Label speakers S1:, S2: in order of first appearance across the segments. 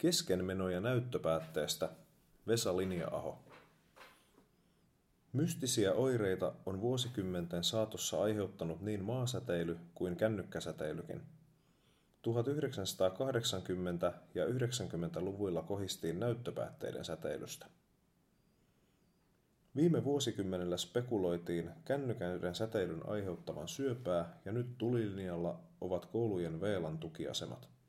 S1: Keskenmenoja näyttöpäätteestä Vesa Linja-aho. Mystisiä oireita on vuosikymmenten saatossa aiheuttanut niin maasäteily kuin kännykkäsäteilykin. 1980- ja 90-luvuilla kohistiin näyttöpäätteiden säteilystä. Viime vuosikymmenellä spekuloitiin kännykäyden säteilyn aiheuttavan syöpää ja nyt tulilinjalla ovat koulujen VLAN tukiasemat.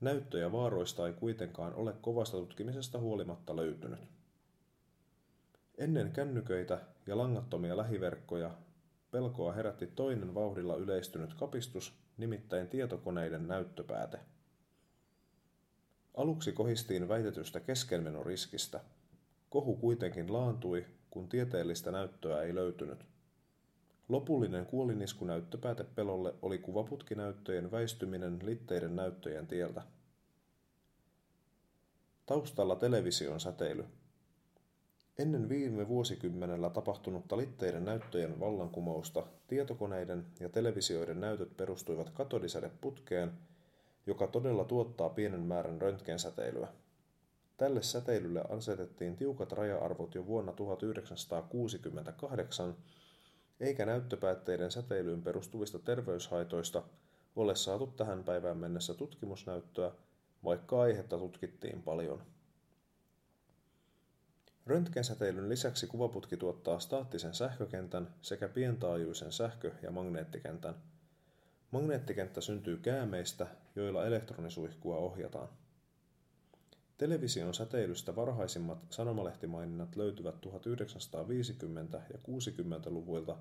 S1: Näyttöjä vaaroista ei kuitenkaan ole kovasta tutkimisesta huolimatta löytynyt. Ennen kännyköitä ja langattomia lähiverkkoja pelkoa herätti toinen vauhdilla yleistynyt kapistus, nimittäin tietokoneiden näyttöpääte. Aluksi kohistiin väitetystä keskenmenoriskistä. Kohu kuitenkin laantui, kun tieteellistä näyttöä ei löytynyt. Lopullinen kuoliniskunäyttöpäätepelolle oli kuvaputkinäyttöjen väistyminen litteiden näyttöjen tieltä. Taustalla television säteily. Ennen viime vuosikymmenellä tapahtunutta litteiden näyttöjen vallankumousta tietokoneiden ja televisioiden näytöt perustuivat katodisädeputkeen, joka todella tuottaa pienen määrän röntgensäteilyä. Tälle säteilylle asetettiin tiukat raja-arvot jo vuonna 1968, eikä näyttöpäätteiden säteilyyn perustuvista terveyshaitoista ole saatu tähän päivään mennessä tutkimusnäyttöä, vaikka aihetta tutkittiin paljon. Röntgensäteilyn lisäksi kuvaputki tuottaa staattisen sähkökentän sekä pientaajuisen sähkö- ja magneettikentän. Magneettikenttä syntyy käämeistä, joilla elektronisuihkua ohjataan. Television säteilystä varhaisimmat sanomalehtimaininnat löytyvät 1950- ja 60-luvuilta,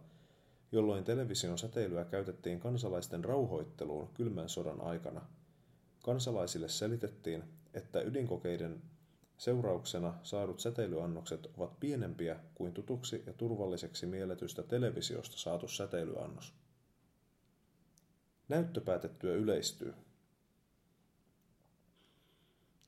S1: jolloin television säteilyä käytettiin kansalaisten rauhoitteluun kylmän sodan aikana. Kansalaisille selitettiin, että ydinkokeiden seurauksena saadut säteilyannokset ovat pienempiä kuin tutuksi ja turvalliseksi mielletystä televisiosta saatu säteilyannos. Näyttöpäätettyä yleistyy.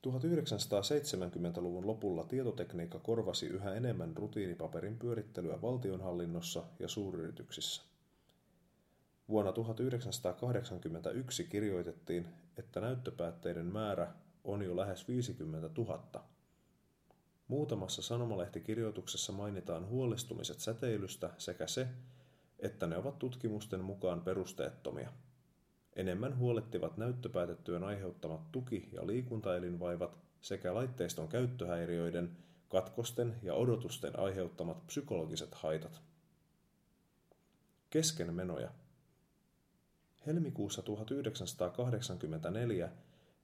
S1: 1970-luvun lopulla tietotekniikka korvasi yhä enemmän rutiinipaperin pyörittelyä valtionhallinnossa ja suuryrityksissä. Vuonna 1981 kirjoitettiin, että näyttöpäätteiden määrä on jo lähes 50 000. Muutamassa sanomalehtikirjoituksessa mainitaan huolestumiset säteilystä sekä se, että ne ovat tutkimusten mukaan perusteettomia. Enemmän huolettivat näyttöpäätetyön aiheuttamat tuki- ja liikuntaelinvaivat sekä laitteiston käyttöhäiriöiden, katkosten ja odotusten aiheuttamat psykologiset haitat. Keskenmenoja. Helmikuussa 1984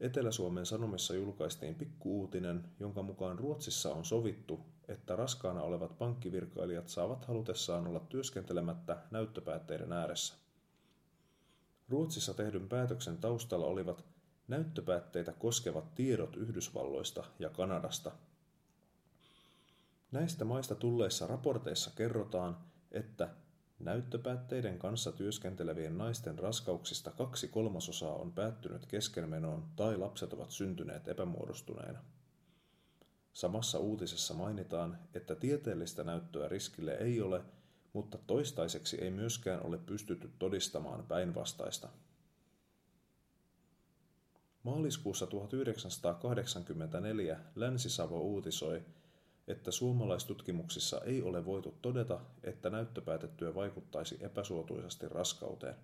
S1: Etelä-Suomen Sanomissa julkaistiin pikkuuutinen, jonka mukaan Ruotsissa on sovittu, että raskaana olevat pankkivirkailijat saavat halutessaan olla työskentelemättä näyttöpäätteiden ääressä. Ruotsissa tehdyn päätöksen taustalla olivat näyttöpäätteitä koskevat tiedot Yhdysvalloista ja Kanadasta. Näistä maista tulleissa raporteissa kerrotaan, että Näyttöpäätteiden kanssa työskentelevien naisten raskauksista kaksi kolmasosaa on päättynyt keskenmenoon tai lapset ovat syntyneet epämuodostuneina. Samassa uutisessa mainitaan, että tieteellistä näyttöä riskille ei ole, mutta toistaiseksi ei myöskään ole pystytty todistamaan päinvastaista. Maaliskuussa 1984 Länsi-Savo uutisoi, että suomalaistutkimuksissa ei ole voitu todeta, että näyttöpäätetyö vaikuttaisi epäsuotuisasti raskauteen.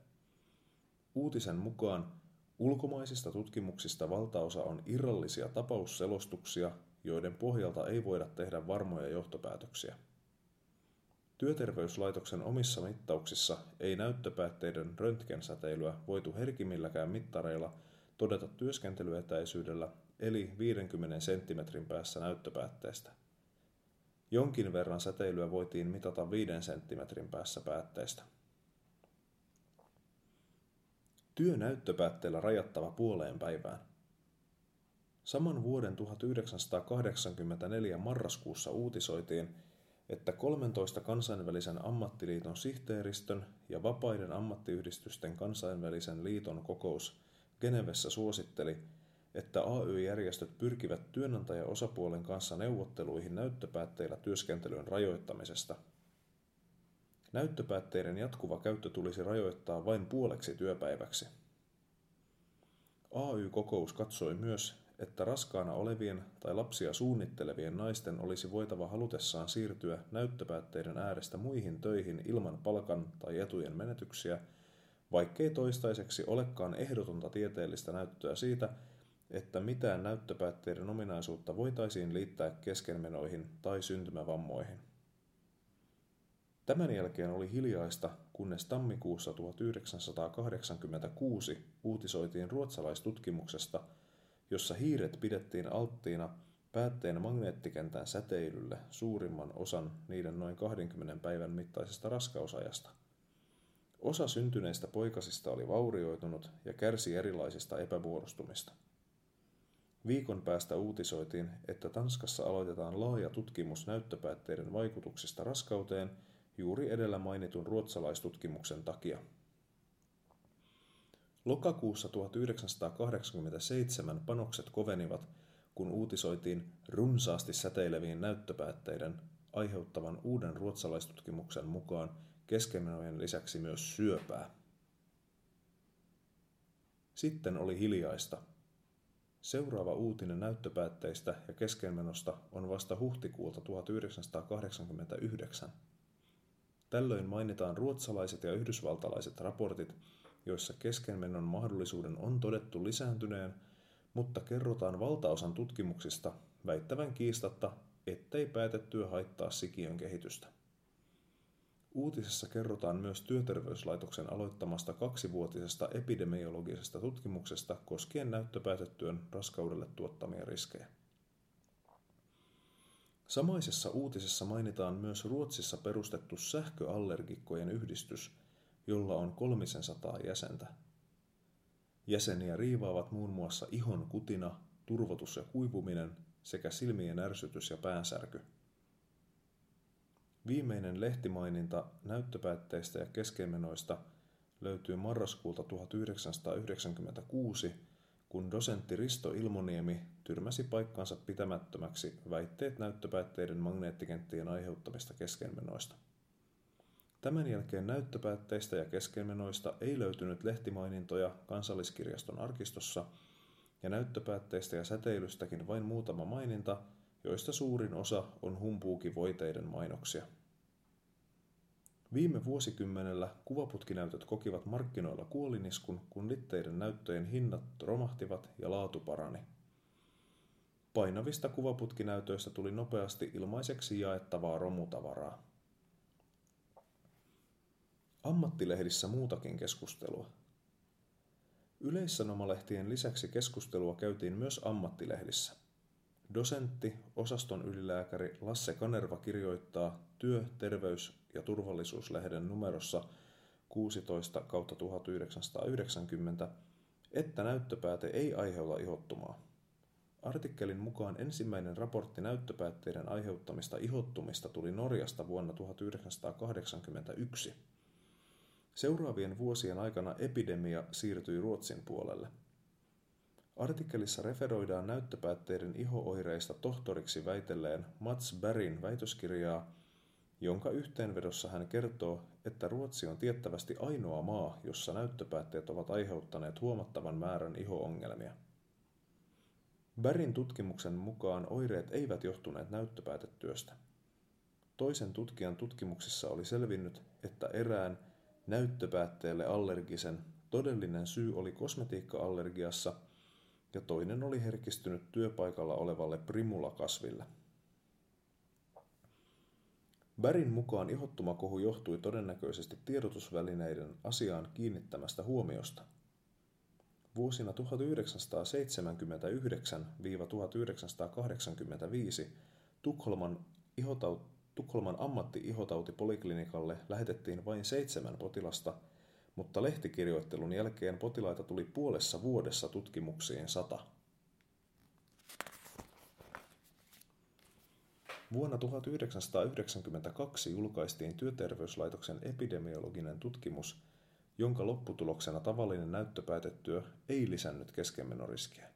S1: Uutisen mukaan ulkomaisista tutkimuksista valtaosa on irrallisia tapausselostuksia, joiden pohjalta ei voida tehdä varmoja johtopäätöksiä. Työterveyslaitoksen omissa mittauksissa ei näyttöpäätteiden röntgensäteilyä voitu herkimmilläkään mittareilla todeta työskentelyetäisyydellä eli 50 cm päässä näyttöpäätteestä. Jonkin verran säteilyä voitiin mitata 5 cm päässä päätteestä. Työnäyttöpäätteellä rajattava puoleen päivään. Saman vuoden 1984 marraskuussa uutisoitiin, että 13 kansainvälisen ammattiliiton sihteeristön ja vapaiden ammattiyhdistysten kansainvälisen liiton kokous Genevessä suositteli, että AY-järjestöt pyrkivät työnantajaosapuolen kanssa neuvotteluihin näyttöpäätteillä työskentelyn rajoittamisesta. Näyttöpäätteiden jatkuva käyttö tulisi rajoittaa vain puoleksi työpäiväksi. AY-kokous katsoi myös, että raskaana olevien tai lapsia suunnittelevien naisten olisi voitava halutessaan siirtyä näyttöpäätteiden äärestä muihin töihin ilman palkan tai etujen menetyksiä, vaikkei toistaiseksi olekaan ehdotonta tieteellistä näyttöä siitä, että mitään näyttöpäätteiden ominaisuutta voitaisiin liittää keskenmenoihin tai syntymävammoihin. Tämän jälkeen oli hiljaista, kunnes tammikuussa 1986 uutisoitiin ruotsalaistutkimuksesta, jossa hiiret pidettiin alttiina päätteen magneettikentän säteilylle suurimman osan niiden noin 20 päivän mittaisesta raskausajasta. Osa syntyneistä poikasista oli vaurioitunut ja kärsi erilaisista epävuorostumista. Viikon päästä uutisoitiin, että Tanskassa aloitetaan laaja tutkimus näyttöpäätteiden vaikutuksista raskauteen – juuri edellä mainitun ruotsalaistutkimuksen takia. Lokakuussa 1987 panokset kovenivat, kun uutisoitiin runsaasti säteileviin näyttöpäätteiden aiheuttavan uuden ruotsalaistutkimuksen mukaan keskenmenojen lisäksi myös syöpää. Sitten oli hiljaista. Seuraava uutinen näyttöpäätteistä ja keskenmenosta on vasta huhtikuulta 1989. Tällöin mainitaan ruotsalaiset ja yhdysvaltalaiset raportit, joissa keskenmennon mahdollisuuden on todettu lisääntyneen, mutta kerrotaan valtaosan tutkimuksista väittävän kiistatta, ettei päätettyä haittaa sikiön kehitystä. Uutisessa kerrotaan myös työterveyslaitoksen aloittamasta kaksivuotisesta epidemiologisesta tutkimuksesta koskien näyttöpäätettyön raskaudelle tuottamia riskejä. Samaisessa uutisessa mainitaan myös Ruotsissa perustettu sähköallergikkojen yhdistys, jolla on kolmisen sataa jäsentä. Jäseniä riivaavat muun muassa ihon kutina, turvotus ja kuivuminen sekä silmien ärsytys ja päänsärky. Viimeinen lehtimaininta näyttöpäätteistä ja keskenmenoista löytyy marraskuulta 1996 kun dosentti Risto Ilmoniemi tyrmäsi paikkansa pitämättömäksi väitteet näyttöpäätteiden magneettikenttien aiheuttamista keskenmenoista. Tämän jälkeen näyttöpäätteistä ja keskenmenoista ei löytynyt lehtimainintoja kansalliskirjaston arkistossa, ja näyttöpäätteistä ja säteilystäkin vain muutama maininta, joista suurin osa on humpuukivoiteiden mainoksia. Viime vuosikymmenellä kuvaputkinäytöt kokivat markkinoilla kuoliniskun, kun litteiden näyttöjen hinnat romahtivat ja laatu parani. Painavista kuvaputkinäytöistä tuli nopeasti ilmaiseksi jaettavaa romutavaraa. Ammattilehdissä muutakin keskustelua. Yleissanomalehtien lisäksi keskustelua käytiin myös ammattilehdissä. Dosentti, osaston ylilääkäri Lasse Kanerva kirjoittaa työ-, terveys- ja turvallisuuslehden numerossa 16 kautta 1990, että näyttöpääte ei aiheuta ihottumaa. Artikkelin mukaan ensimmäinen raportti näyttöpäätteiden aiheuttamista ihottumista tuli Norjasta vuonna 1981. Seuraavien vuosien aikana epidemia siirtyi Ruotsin puolelle. Artikkelissa referoidaan näyttöpäätteiden ihooireista tohtoriksi väitelleen Mats Bergin väitöskirjaa – jonka yhteenvedossa hän kertoo, että Ruotsi on tiettävästi ainoa maa, jossa näyttöpäätteet ovat aiheuttaneet huomattavan määrän ihoongelmia. Bärin tutkimuksen mukaan oireet eivät johtuneet näyttöpäätetyöstä. Toisen tutkijan tutkimuksissa oli selvinnyt, että erään näyttöpäätteelle allergisen todellinen syy oli kosmetiikka-allergiassa ja toinen oli herkistynyt työpaikalla olevalle primulakasville. Bärin mukaan ihottumakohu johtui todennäköisesti tiedotusvälineiden asiaan kiinnittämästä huomiosta. Vuosina 1979-1985 Tukholman, Tukholman ammatti-ihotautipoliklinikalle lähetettiin vain seitsemän potilasta, mutta lehtikirjoittelun jälkeen potilaita tuli puolessa vuodessa tutkimuksiin sata. Vuonna 1992 julkaistiin Työterveyslaitoksen epidemiologinen tutkimus, jonka lopputuloksena tavallinen näyttöpäätetyö ei lisännyt keskenmenoriskiä.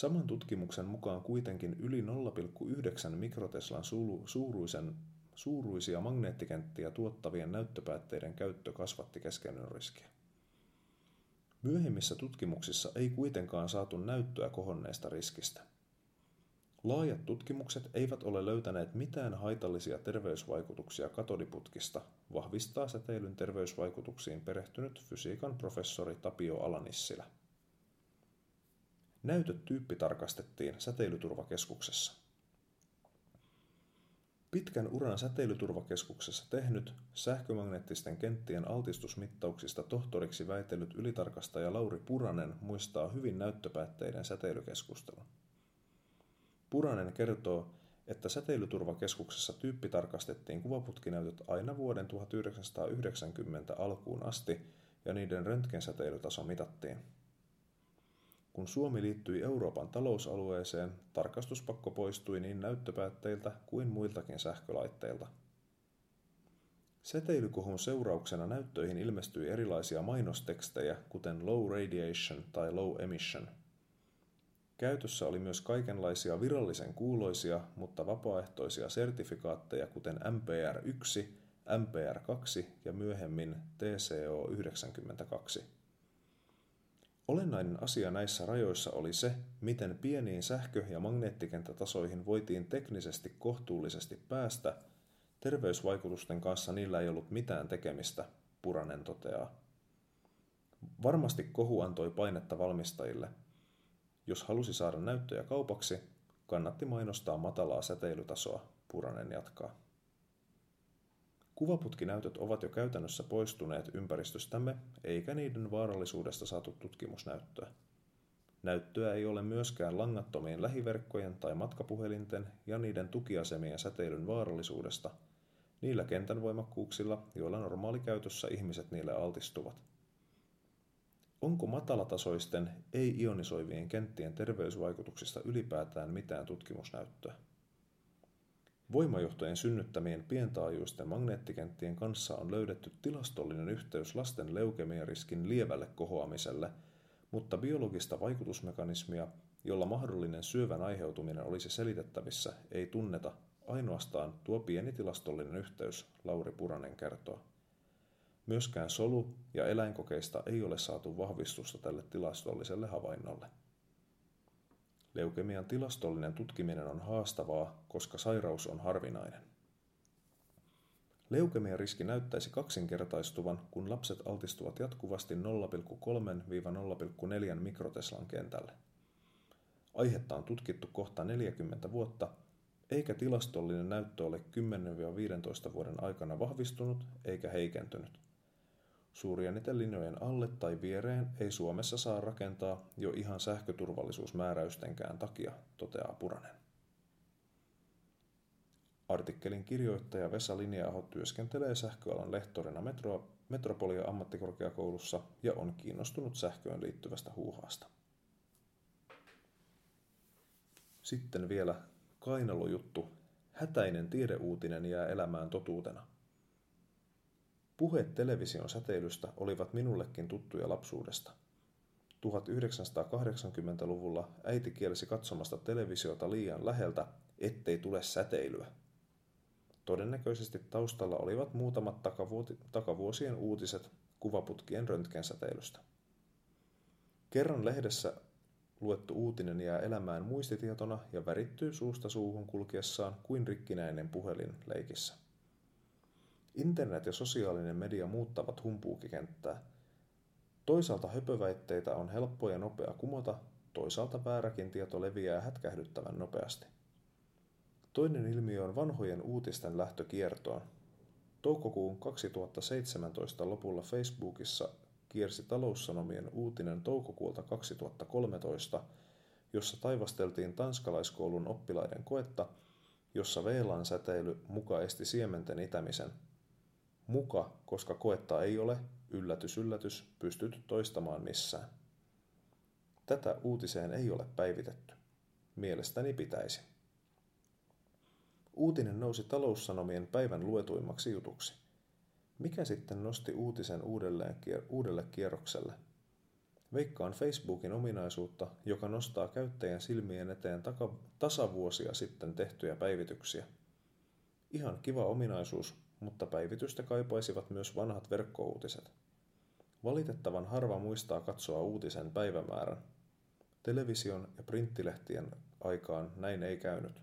S1: Saman tutkimuksen mukaan kuitenkin yli 0,9 mikroteslan suuruisen, suuruisia magneettikenttiä tuottavien näyttöpäätteiden käyttö kasvatti keskenmenoriskiä. Myöhemmissä tutkimuksissa ei kuitenkaan saatu näyttöä kohonneesta riskistä. Laajat tutkimukset eivät ole löytäneet mitään haitallisia terveysvaikutuksia katodiputkista, vahvistaa säteilyn terveysvaikutuksiin perehtynyt fysiikan professori Tapio Alanissilä. Näytöt tyyppi tarkastettiin säteilyturvakeskuksessa. Pitkän uran säteilyturvakeskuksessa tehnyt sähkömagneettisten kenttien altistusmittauksista tohtoriksi väitellyt ylitarkastaja Lauri Puranen muistaa hyvin näyttöpäätteiden säteilykeskustelun. Puranen kertoo, että säteilyturvakeskuksessa tyyppi tarkastettiin kuvaputkinäytöt aina vuoden 1990 alkuun asti ja niiden röntgensäteilytaso mitattiin. Kun Suomi liittyi Euroopan talousalueeseen, tarkastuspakko poistui niin näyttöpäätteiltä kuin muiltakin sähkölaitteilta. Säteilykohun seurauksena näyttöihin ilmestyi erilaisia mainostekstejä, kuten low radiation tai low emission – Käytössä oli myös kaikenlaisia virallisen kuuloisia, mutta vapaaehtoisia sertifikaatteja, kuten MPR1, MPR2 ja myöhemmin TCO92. Olennainen asia näissä rajoissa oli se, miten pieniin sähkö- ja magneettikenttätasoihin voitiin teknisesti kohtuullisesti päästä. Terveysvaikutusten kanssa niillä ei ollut mitään tekemistä, Puranen toteaa. Varmasti kohu antoi painetta valmistajille – jos halusi saada näyttöjä kaupaksi, kannatti mainostaa matalaa säteilytasoa, Puranen jatkaa. Kuvaputkinäytöt ovat jo käytännössä poistuneet ympäristöstämme, eikä niiden vaarallisuudesta saatu tutkimusnäyttöä. Näyttöä ei ole myöskään langattomien lähiverkkojen tai matkapuhelinten ja niiden tukiasemien säteilyn vaarallisuudesta, niillä kentän voimakkuuksilla, joilla normaalikäytössä ihmiset niille altistuvat – Onko matalatasoisten ei-ionisoivien kenttien terveysvaikutuksista ylipäätään mitään tutkimusnäyttöä? Voimajohtojen synnyttämien pientaajuisten magneettikenttien kanssa on löydetty tilastollinen yhteys lasten leukemiariskin lievälle kohoamiselle, mutta biologista vaikutusmekanismia, jolla mahdollinen syövän aiheutuminen olisi selitettävissä, ei tunneta, ainoastaan tuo pieni tilastollinen yhteys, Lauri Puranen kertoo. Myöskään solu- ja eläinkokeista ei ole saatu vahvistusta tälle tilastolliselle havainnolle. Leukemian tilastollinen tutkiminen on haastavaa, koska sairaus on harvinainen. Leukemian riski näyttäisi kaksinkertaistuvan, kun lapset altistuvat jatkuvasti 0,3-0,4 mikroteslan kentälle. Aihetta on tutkittu kohta 40 vuotta, eikä tilastollinen näyttö ole 10-15 vuoden aikana vahvistunut eikä heikentynyt. Suurjännitelinjojen alle tai viereen ei Suomessa saa rakentaa jo ihan sähköturvallisuusmääräystenkään takia, toteaa Puranen. Artikkelin kirjoittaja Vesa Linjaaho työskentelee sähköalan lehtorina Metro, Metropolia ammattikorkeakoulussa ja on kiinnostunut sähköön liittyvästä huuhaasta. Sitten vielä kainalojuttu. Hätäinen tiedeuutinen jää elämään totuutena. Puheet television säteilystä olivat minullekin tuttuja lapsuudesta. 1980-luvulla äiti kielsi katsomasta televisiota liian läheltä, ettei tule säteilyä. Todennäköisesti taustalla olivat muutamat takavuosien uutiset kuvaputkien röntgensäteilystä. Kerran lehdessä luettu uutinen jää elämään muistitietona ja värittyy suusta suuhun kulkiessaan kuin rikkinäinen puhelin leikissä. Internet ja sosiaalinen media muuttavat humpuukikenttää. Toisaalta höpöväitteitä on helppo ja nopea kumota, toisaalta vääräkin tieto leviää hätkähdyttävän nopeasti. Toinen ilmiö on vanhojen uutisten lähtö kiertoon. Toukokuun 2017 lopulla Facebookissa kiersi taloussanomien uutinen toukokuulta 2013, jossa taivasteltiin tanskalaiskoulun oppilaiden koetta, jossa VLAN säteily muka esti siementen itämisen – Muka, koska koetta ei ole, yllätys yllätys, pystytty toistamaan missään. Tätä uutiseen ei ole päivitetty. Mielestäni pitäisi. Uutinen nousi taloussanomien päivän luetuimmaksi jutuksi. Mikä sitten nosti uutisen uudelleen, uudelle kierrokselle? Veikkaan Facebookin ominaisuutta, joka nostaa käyttäjän silmien eteen taka, tasavuosia sitten tehtyjä päivityksiä. Ihan kiva ominaisuus, mutta päivitystä kaipaisivat myös vanhat verkkouutiset. Valitettavan harva muistaa katsoa uutisen päivämäärän. Television ja printtilehtien aikaan näin ei käynyt.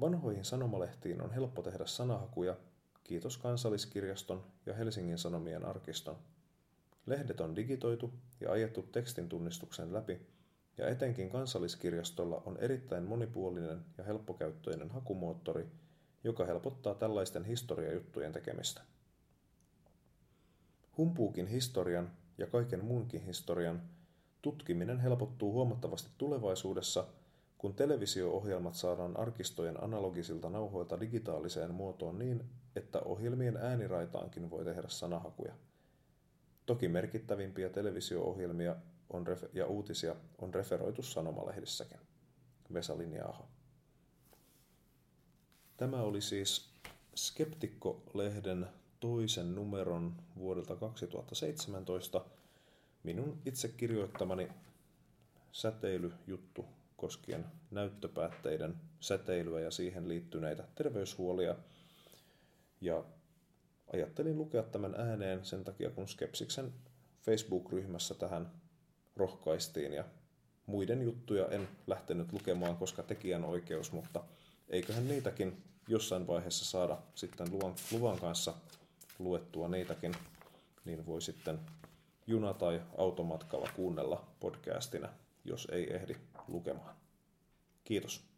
S1: Vanhoihin sanomalehtiin on helppo tehdä sanahakuja, kiitos Kansalliskirjaston ja Helsingin Sanomien arkiston. Lehdet on digitoitu ja ajettu tekstin tunnistuksen läpi, ja etenkin Kansalliskirjastolla on erittäin monipuolinen ja helppokäyttöinen hakumuottori, joka helpottaa tällaisten historiajuttujen tekemistä. Humpuukin historian ja kaiken muunkin historian tutkiminen helpottuu huomattavasti tulevaisuudessa, kun televisio-ohjelmat saadaan arkistojen analogisilta nauhoilta digitaaliseen muotoon niin, että ohjelmien ääniraitaankin voi tehdä sanahakuja. Toki merkittävimpiä televisio-ohjelmia on refe- ja uutisia on referoitu sanomalehdissäkin. Vesa Linjaaho. Tämä oli siis Skeptikko-lehden toisen numeron vuodelta 2017 minun itse kirjoittamani säteilyjuttu koskien näyttöpäätteiden säteilyä ja siihen liittyneitä terveyshuolia. Ja ajattelin lukea tämän ääneen sen takia, kun Skepsiksen Facebook-ryhmässä tähän rohkaistiin ja muiden juttuja en lähtenyt lukemaan, koska tekijän oikeus, mutta eiköhän niitäkin jossain vaiheessa saada sitten luvan, luvan kanssa luettua niitäkin, niin voi sitten juna- tai automatkalla kuunnella podcastina, jos ei ehdi lukemaan. Kiitos.